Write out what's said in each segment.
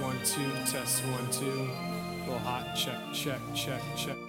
One, two, test one, two. Little hot. Check, check, check, check.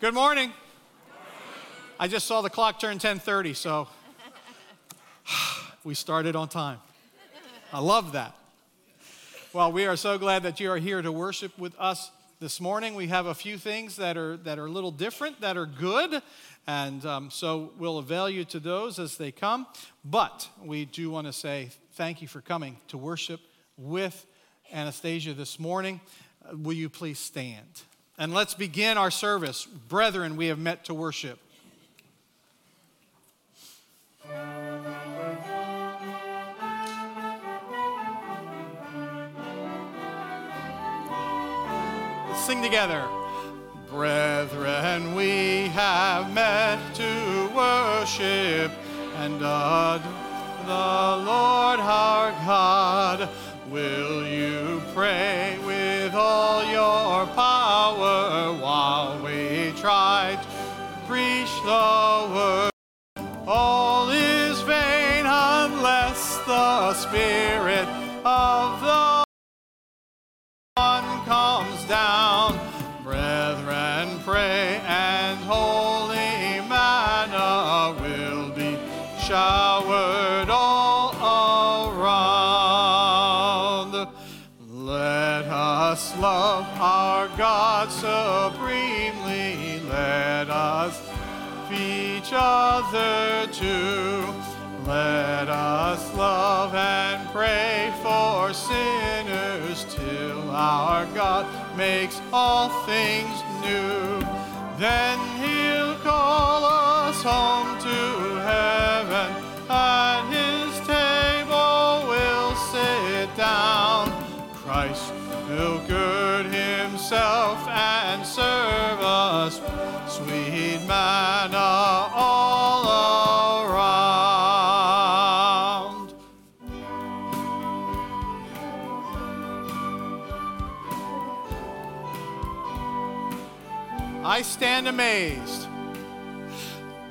Good morning. I just saw the clock turn 10:30, so we started on time. I love that. Well, we are so glad that you are here to worship with us this morning. We have a few things that are that are a little different, that are good, and um, so we'll avail you to those as they come. But we do want to say thank you for coming to worship with Anastasia this morning. Will you please stand? And let's begin our service. Brethren, we have met to worship. Let's sing together. Brethren, we have met to worship and God, the Lord our God. Will you pray with all your power while we try to preach the word? All is vain unless the Spirit of the other too. Let us love and pray for sinners till our God makes all things new. Then he'll call us home to heaven. At his table we'll sit down. Christ will gird himself and serve us sweet manna stand amazed.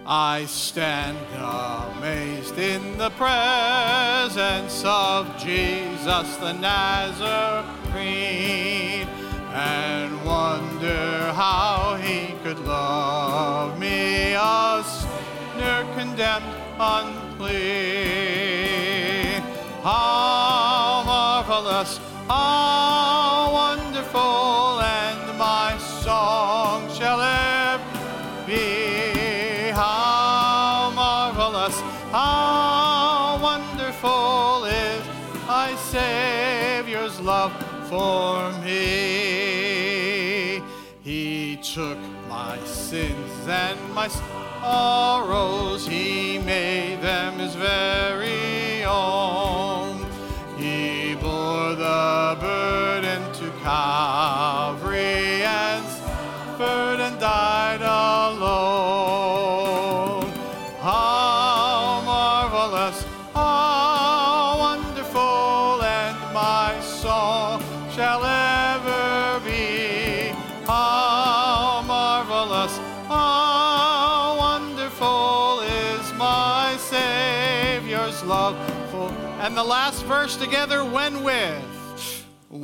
I stand amazed in the presence of Jesus the Nazarene and wonder how he could love me, a sinner condemned unclean. How marvelous, how for me. He took my sins and my sorrows, He made them His very own. He bore the burden to Calvary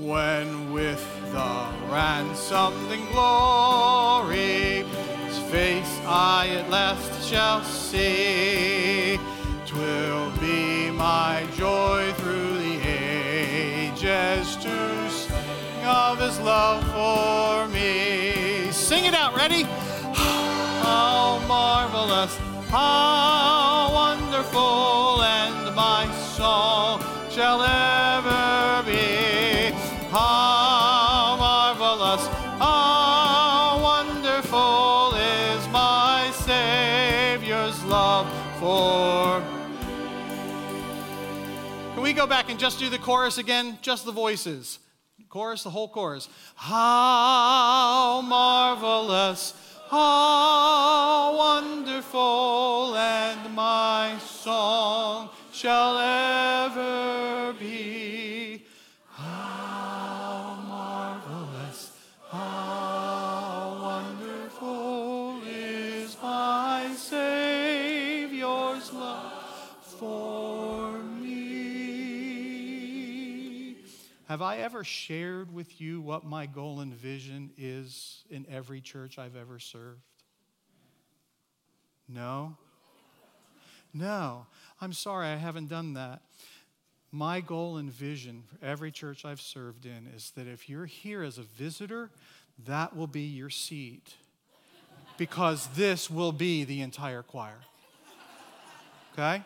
when with the ransomed in glory his face I at last shall see. Twill be my joy through the ages to sing of his love for me. Sing it out, ready? How marvelous, how wonderful, and my song shall. How marvelous, how wonderful is my Savior's love for Can we go back and just do the chorus again? Just the voices. Chorus, the whole chorus. How marvelous, how wonderful, and my song shall ever Have I ever shared with you what my goal and vision is in every church I've ever served? No? No. I'm sorry, I haven't done that. My goal and vision for every church I've served in is that if you're here as a visitor, that will be your seat. Because this will be the entire choir. Okay?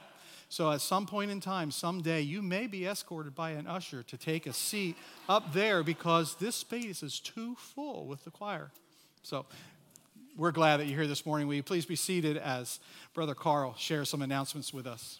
So at some point in time, someday, you may be escorted by an usher to take a seat up there because this space is too full with the choir. So we're glad that you're here this morning. Will you please be seated as Brother Carl shares some announcements with us?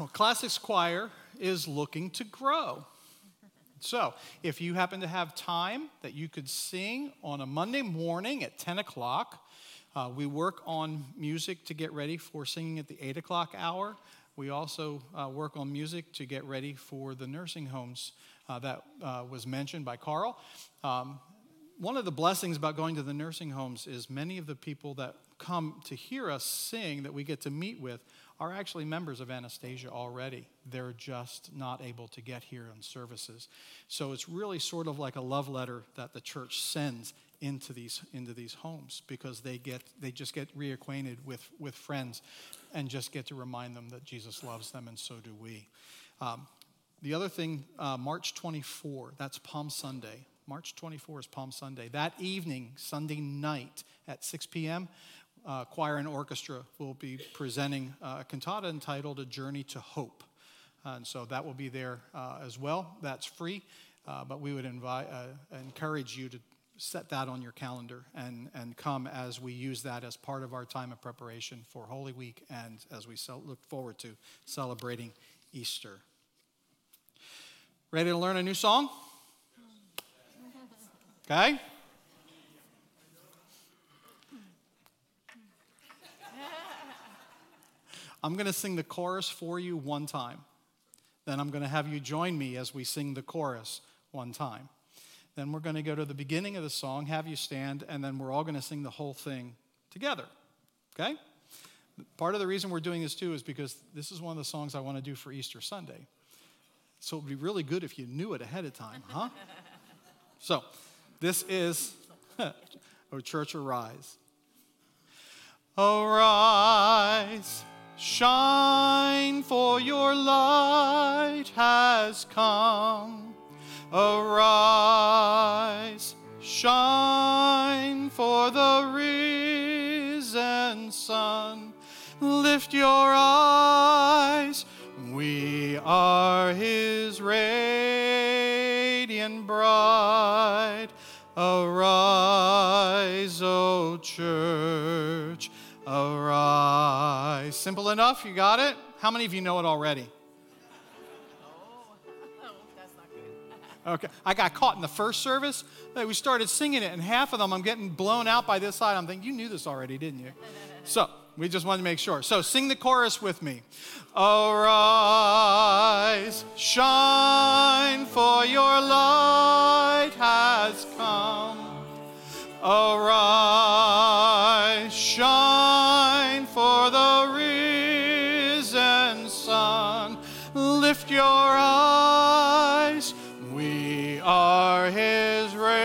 Well, Classics Choir is looking to grow. So, if you happen to have time that you could sing on a Monday morning at 10 o'clock, uh, we work on music to get ready for singing at the 8 o'clock hour. We also uh, work on music to get ready for the nursing homes uh, that uh, was mentioned by Carl. Um, one of the blessings about going to the nursing homes is many of the people that come to hear us sing that we get to meet with are actually members of Anastasia already. They're just not able to get here on services. So it's really sort of like a love letter that the church sends into these into these homes because they get they just get reacquainted with with friends and just get to remind them that Jesus loves them and so do we. Um, the other thing, uh, March 24, that's Palm Sunday. March 24 is Palm Sunday. That evening, Sunday night at 6 p.m., uh, choir and orchestra will be presenting uh, a cantata entitled A Journey to Hope. And so that will be there uh, as well. That's free, uh, but we would invite, uh, encourage you to set that on your calendar and, and come as we use that as part of our time of preparation for Holy Week and as we look forward to celebrating Easter. Ready to learn a new song? Okay? I'm going to sing the chorus for you one time. Then I'm going to have you join me as we sing the chorus one time. Then we're going to go to the beginning of the song, have you stand, and then we're all going to sing the whole thing together. Okay? Part of the reason we're doing this too is because this is one of the songs I want to do for Easter Sunday. So it would be really good if you knew it ahead of time, huh? so this is O oh, Church Arise. Arise Shine, for your light has come. Arise, shine, for the risen sun. Lift your eyes, we are his radiant bride. Arise, O church. Simple enough? You got it? How many of you know it already? Okay, I got caught in the first service. We started singing it, and half of them I'm getting blown out by this side. I'm thinking, you knew this already, didn't you? So, we just wanted to make sure. So, sing the chorus with me. Arise, shine, for your light has come. Arise, shine, your eyes, we are his radiant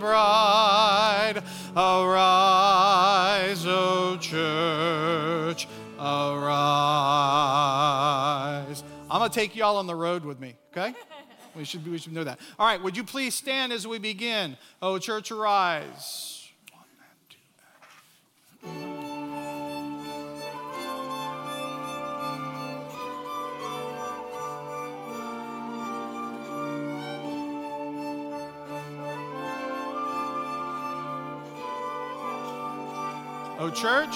bride. Arise, O church, arise. I'm going to take y'all on the road with me, okay? We should, we should know that. All right, would you please stand as we begin? Oh, church, arise. Oh, church.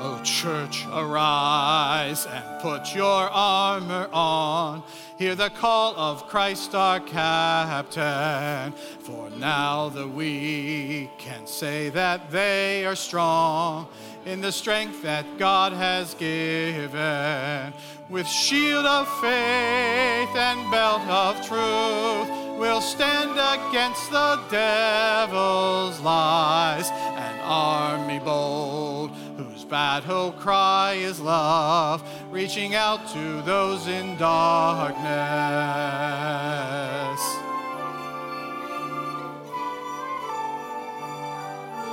Oh, church, arise and put your armor on. Hear the call of Christ our captain. For now the weak can say that they are strong in the strength that God has given. With shield of faith and belt of truth, we'll stand against the devil's lies. Army bold whose battle cry is love, reaching out to those in darkness.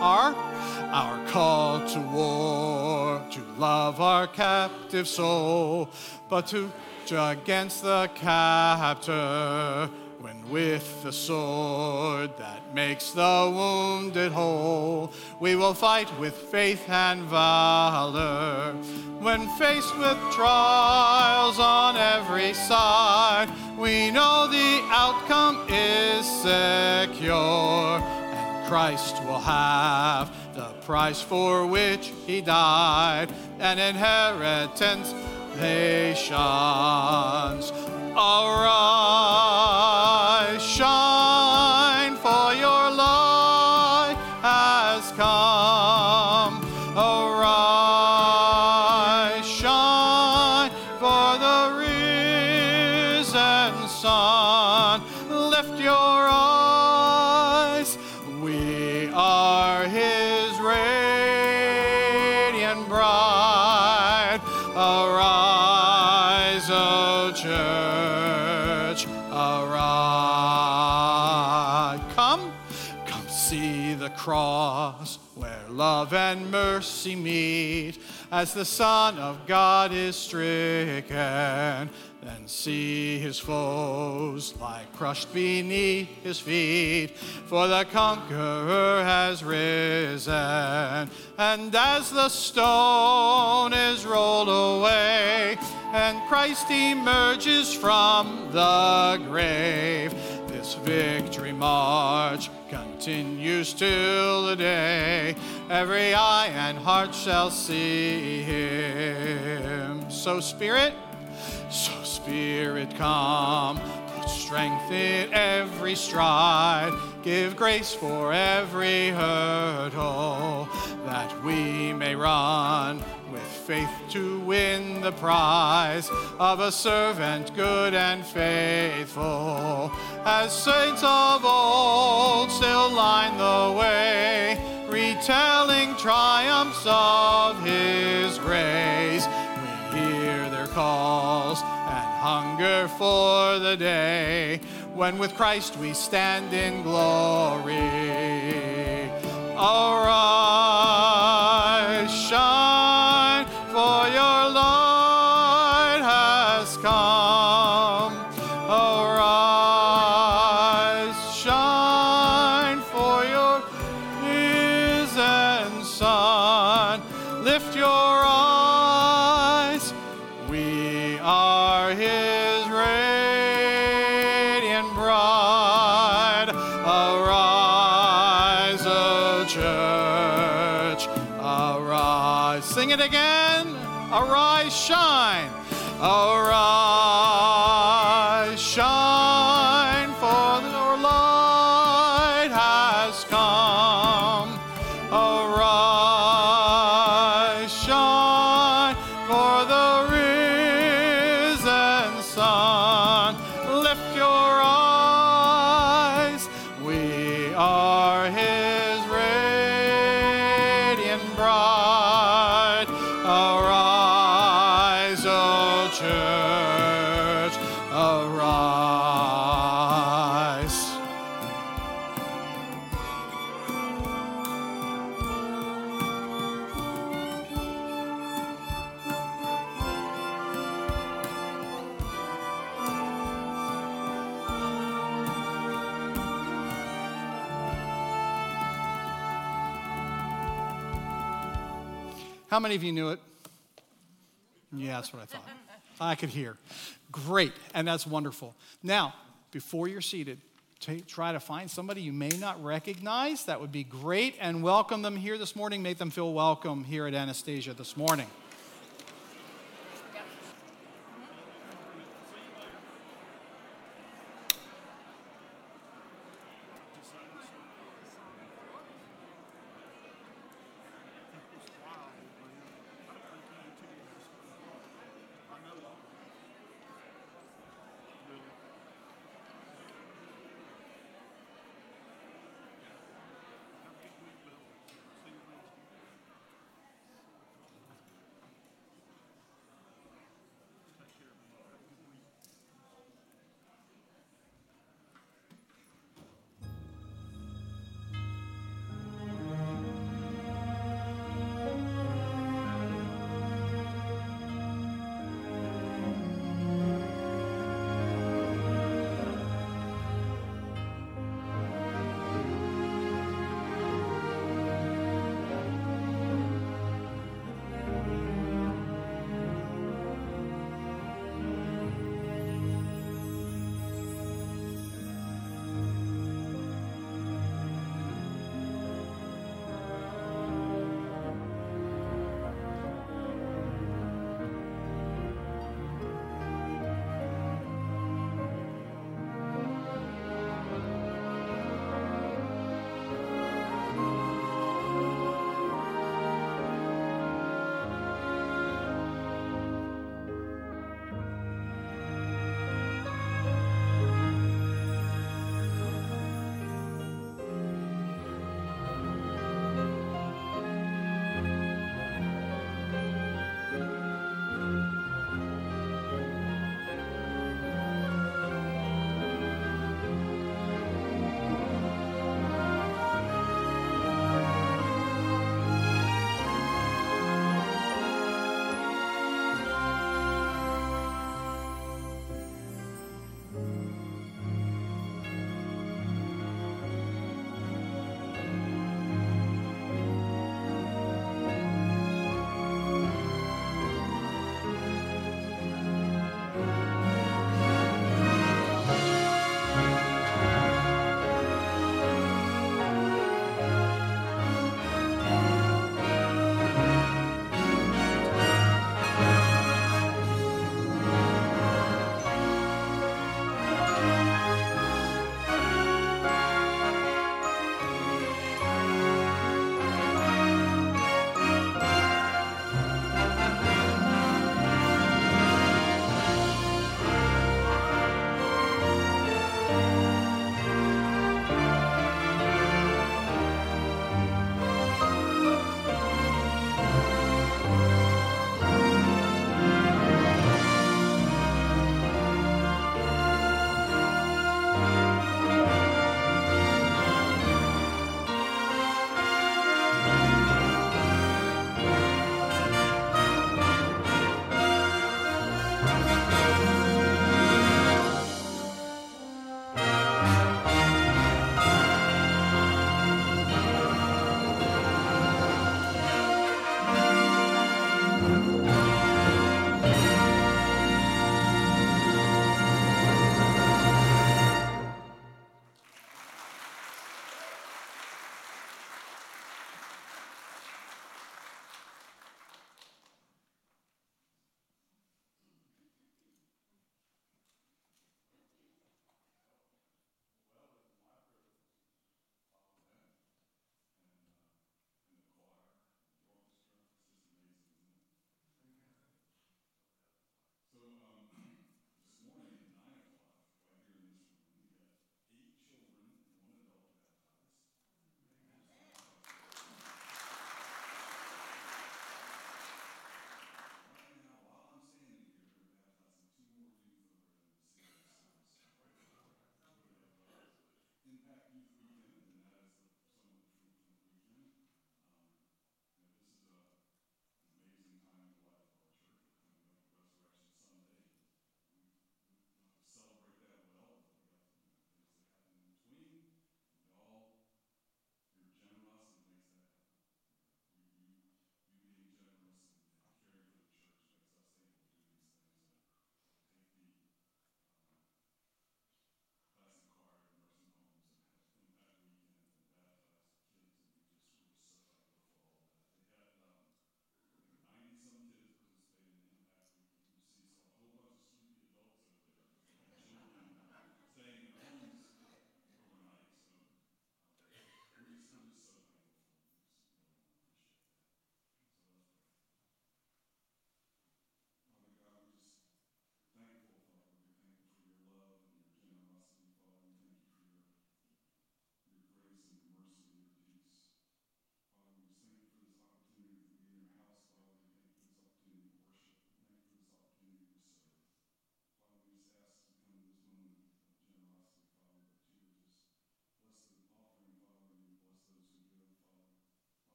Our, our call to war, to love our captive soul, but to against the captor with the sword that makes the wounded whole, we will fight with faith and valor. When faced with trials on every side, we know the outcome is secure, and Christ will have the price for which he died, an inheritance salvations. Arise, cross where love and mercy meet as the Son of God is stricken. Then see his foes lie crushed beneath his feet, for the conqueror has risen. And as the stone is rolled away, and Christ emerges from the grave, this victory march continues till the day. Every eye and heart shall see him. So, Spirit, so Spirit, come, put strength in every stride, give grace for every hurdle, that we may run faith to win the prize of a servant good and faithful. As saints of old still line the way, retelling triumphs of his grace. We hear their calls and hunger for the day when with Christ we stand in glory. Arise, Arise, I could hear. Great, and that's wonderful. Now, before you're seated, ta- try to find somebody you may not recognize. That would be great, and welcome them here this morning. Make them feel welcome here at Anastasia this morning.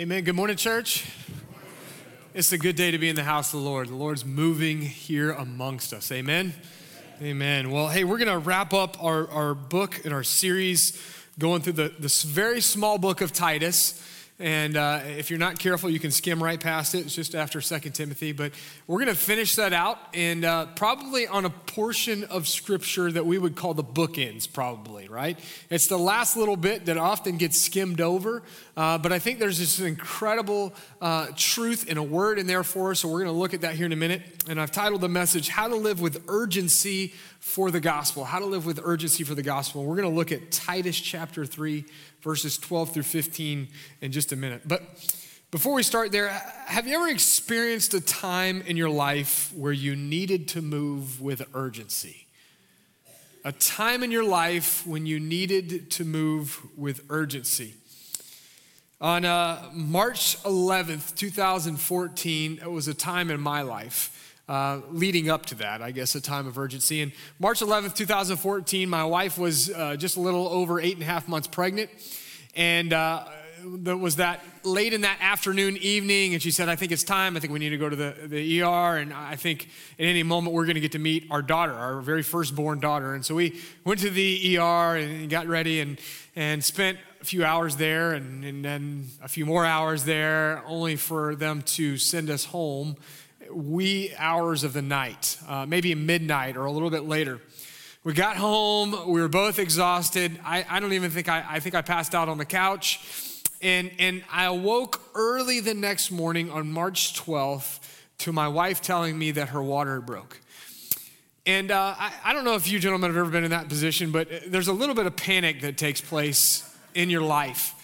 Amen. Good morning, church. It's a good day to be in the house of the Lord. The Lord's moving here amongst us. Amen. Amen. Well, hey, we're going to wrap up our, our book and our series going through the, this very small book of Titus. And uh, if you're not careful, you can skim right past it. It's just after Second Timothy. But we're going to finish that out and uh, probably on a portion of scripture that we would call the bookends, probably, right? It's the last little bit that often gets skimmed over. Uh, but I think there's this incredible uh, truth and a word in there for us. So we're going to look at that here in a minute. And I've titled the message, How to Live with Urgency for the Gospel. How to Live with Urgency for the Gospel. We're going to look at Titus chapter 3 verses 12 through 15 in just a minute. But before we start there, have you ever experienced a time in your life where you needed to move with urgency? A time in your life when you needed to move with urgency. On uh, March 11th, 2014, it was a time in my life. Uh, leading up to that, I guess, a time of urgency. And March 11th, 2014, my wife was uh, just a little over eight and a half months pregnant. And uh, there was that late in that afternoon, evening, and she said, I think it's time. I think we need to go to the, the ER. And I think at any moment we're going to get to meet our daughter, our very firstborn daughter. And so we went to the ER and got ready and, and spent a few hours there and, and then a few more hours there, only for them to send us home wee hours of the night, uh, maybe midnight or a little bit later. We got home, we were both exhausted. I, I don't even think I, I think I passed out on the couch. And, and I awoke early the next morning on March 12th to my wife telling me that her water broke. And uh, I, I don't know if you gentlemen have ever been in that position, but there's a little bit of panic that takes place in your life.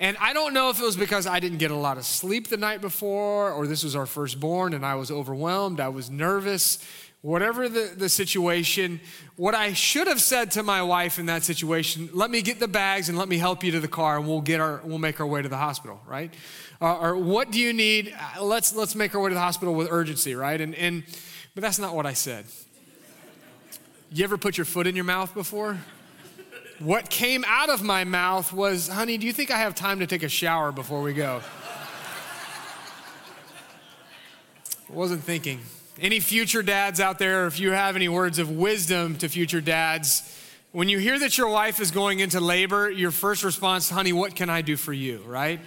And I don't know if it was because I didn't get a lot of sleep the night before, or this was our firstborn and I was overwhelmed, I was nervous, whatever the, the situation. What I should have said to my wife in that situation, let me get the bags and let me help you to the car and we'll get our, we'll make our way to the hospital, right? Uh, or what do you need? Uh, let's, let's make our way to the hospital with urgency, right? And, and, but that's not what I said. You ever put your foot in your mouth before? What came out of my mouth was, honey, do you think I have time to take a shower before we go? I wasn't thinking. Any future dads out there, if you have any words of wisdom to future dads, when you hear that your wife is going into labor, your first response, honey, what can I do for you, right?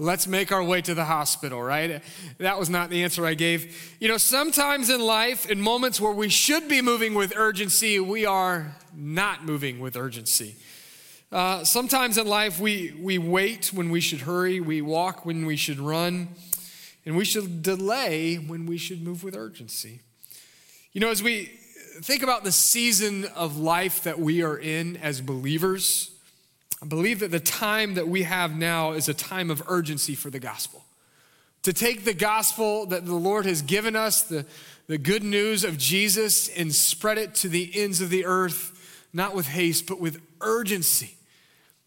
Let's make our way to the hospital, right? That was not the answer I gave. You know, sometimes in life, in moments where we should be moving with urgency, we are not moving with urgency. Uh, sometimes in life, we, we wait when we should hurry, we walk when we should run, and we should delay when we should move with urgency. You know, as we think about the season of life that we are in as believers, I believe that the time that we have now is a time of urgency for the gospel. To take the gospel that the Lord has given us, the, the good news of Jesus, and spread it to the ends of the earth not with haste, but with urgency.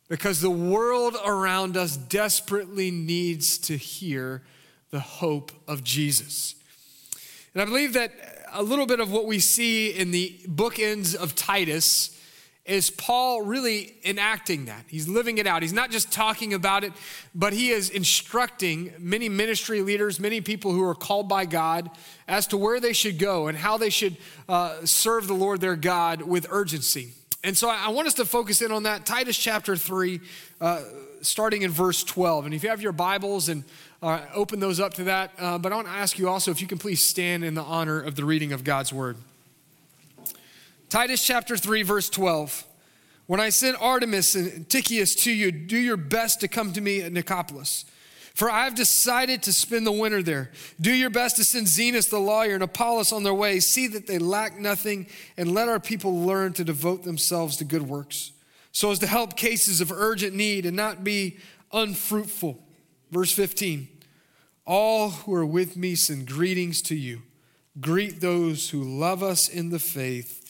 Because the world around us desperately needs to hear the hope of Jesus. And I believe that a little bit of what we see in the bookends of Titus is Paul really enacting that. He's living it out. He's not just talking about it, but he is instructing many ministry leaders, many people who are called by God as to where they should go and how they should uh, serve the Lord their God with urgency. And so I want us to focus in on that. Titus chapter 3, uh, starting in verse 12. And if you have your Bibles and uh, open those up to that, uh, but I want to ask you also if you can please stand in the honor of the reading of God's word. Titus chapter 3, verse 12. When I sent Artemas and Tychicus to you, do your best to come to me at Nicopolis. For I have decided to spend the winter there. Do your best to send Zenas the lawyer and Apollos on their way. See that they lack nothing, and let our people learn to devote themselves to good works, so as to help cases of urgent need and not be unfruitful. Verse 15 All who are with me send greetings to you. Greet those who love us in the faith.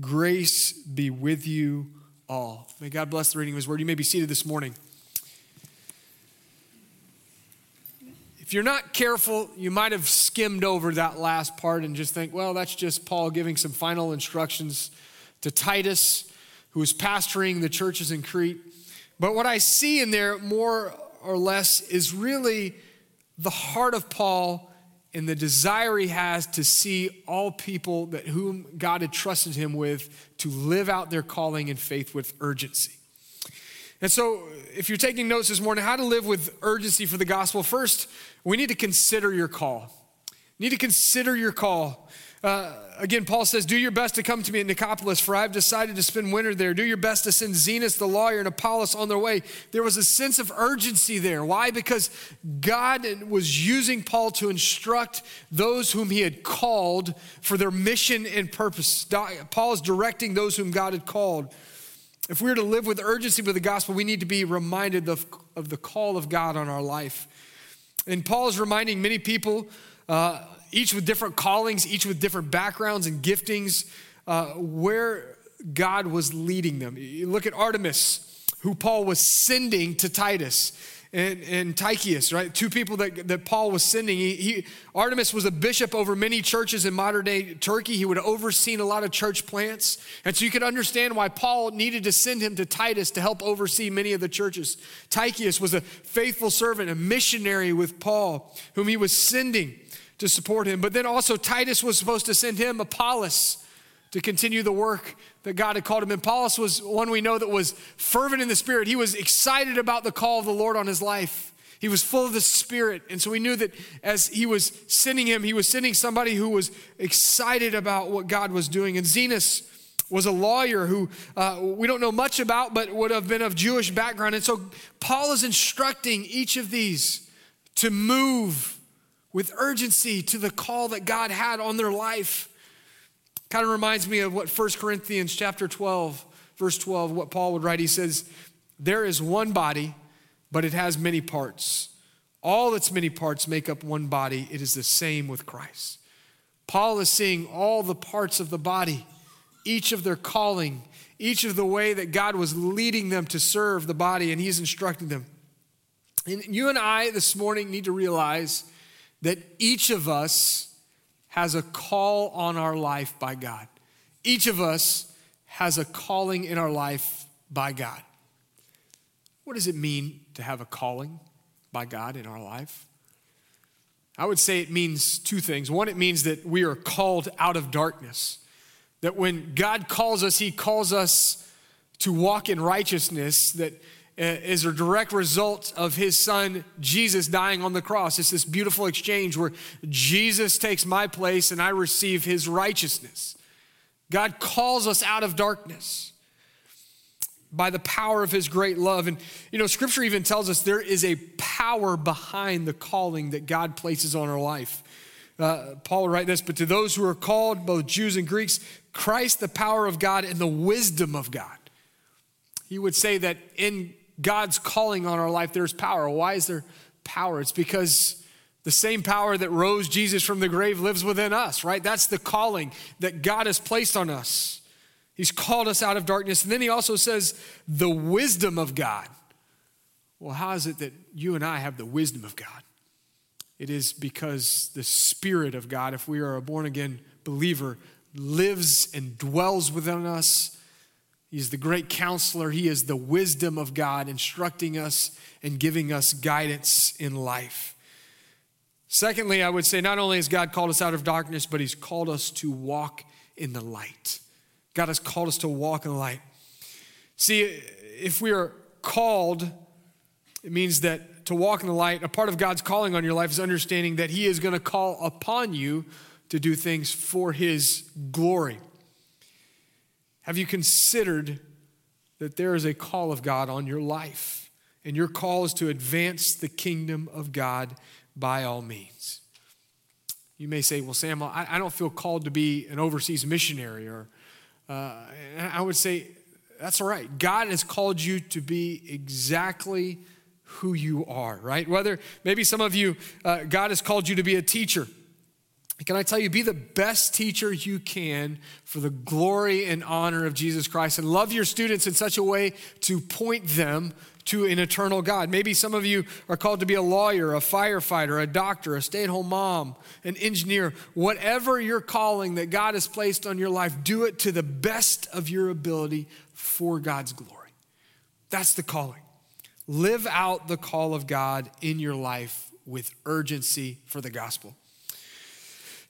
Grace be with you all. May God bless the reading of his word. You may be seated this morning. If you're not careful, you might have skimmed over that last part and just think, well, that's just Paul giving some final instructions to Titus, who is pastoring the churches in Crete. But what I see in there more or less is really the heart of Paul and the desire he has to see all people that whom God had trusted him with to live out their calling and faith with urgency. And so, if you're taking notes this morning, how to live with urgency for the gospel, first, we need to consider your call. You need to consider your call. Uh, again, Paul says, Do your best to come to me at Nicopolis, for I've decided to spend winter there. Do your best to send Zenas the lawyer and Apollos on their way. There was a sense of urgency there. Why? Because God was using Paul to instruct those whom he had called for their mission and purpose. Paul is directing those whom God had called. If we are to live with urgency with the gospel, we need to be reminded of, of the call of God on our life. And Paul is reminding many people, uh, each with different callings, each with different backgrounds and giftings, uh, where God was leading them. You look at Artemas, who Paul was sending to Titus and, and Tychicus, right? Two people that, that Paul was sending. He, he, Artemas was a bishop over many churches in modern day Turkey. He would have overseen a lot of church plants. And so you could understand why Paul needed to send him to Titus to help oversee many of the churches. Tychicus was a faithful servant, a missionary with Paul, whom he was sending to support him. But then also, Titus was supposed to send him Apollos to continue the work that God had called him. And Apollos was one we know that was fervent in the Spirit. He was excited about the call of the Lord on his life. He was full of the Spirit. And so we knew that as he was sending him, he was sending somebody who was excited about what God was doing. And Zenas was a lawyer who uh, we don't know much about, but would have been of Jewish background. And so Paul is instructing each of these to move with urgency to the call that God had on their life. Kind of reminds me of what 1 Corinthians chapter 12, verse 12, what Paul would write. He says, There is one body, but it has many parts. All its many parts make up one body. It is the same with Christ. Paul is seeing all the parts of the body, each of their calling, each of the way that God was leading them to serve the body, and he's instructing them. And you and I this morning need to realize that each of us has a call on our life by God. Each of us has a calling in our life by God. What does it mean to have a calling by God in our life? I would say it means two things. One, it means that we are called out of darkness. That when God calls us, He calls us to walk in righteousness. That is a direct result of his son Jesus dying on the cross. It's this beautiful exchange where Jesus takes my place and I receive his righteousness. God calls us out of darkness by the power of his great love. And, you know, scripture even tells us there is a power behind the calling that God places on our life. Uh, Paul will write this, but to those who are called, both Jews and Greeks, Christ, the power of God and the wisdom of God. He would say that in God's calling on our life, there's power. Why is there power? It's because the same power that rose Jesus from the grave lives within us, right? That's the calling that God has placed on us. He's called us out of darkness. And then he also says, the wisdom of God. Well, how is it that you and I have the wisdom of God? It is because the Spirit of God, if we are a born again believer, lives and dwells within us He's the great counselor. He is the wisdom of God, instructing us and giving us guidance in life. Secondly, I would say not only has God called us out of darkness, but He's called us to walk in the light. God has called us to walk in the light. See, if we are called, it means that to walk in the light, a part of God's calling on your life is understanding that He is going to call upon you to do things for His glory. Have you considered that there is a call of God on your life? And your call is to advance the kingdom of God by all means. You may say, Well, Sam, I, I don't feel called to be an overseas missionary. Or uh, I would say, That's all right. God has called you to be exactly who you are, right? Whether maybe some of you, uh, God has called you to be a teacher. Can I tell you, be the best teacher you can for the glory and honor of Jesus Christ and love your students in such a way to point them to an eternal God. Maybe some of you are called to be a lawyer, a firefighter, a doctor, a stay at home mom, an engineer. Whatever your calling that God has placed on your life, do it to the best of your ability for God's glory. That's the calling. live out the call of God in your life with urgency for the gospel.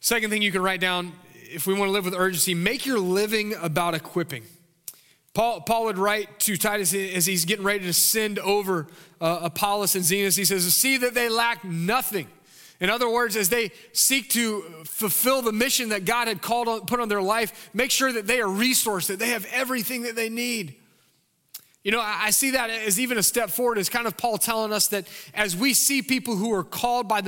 Second thing you can write down if we want to live with urgency, make your living about equipping. Paul, Paul would write to Titus as he's getting ready to send over uh, Apollos and Zenas. He says, See that they lack nothing. In other words, as they seek to fulfill the mission that God had called on, put on their life, make sure that they are resourced, that they have everything that they need. You know, I see that as even a step forward, as kind of Paul telling us that as we see people who are called by the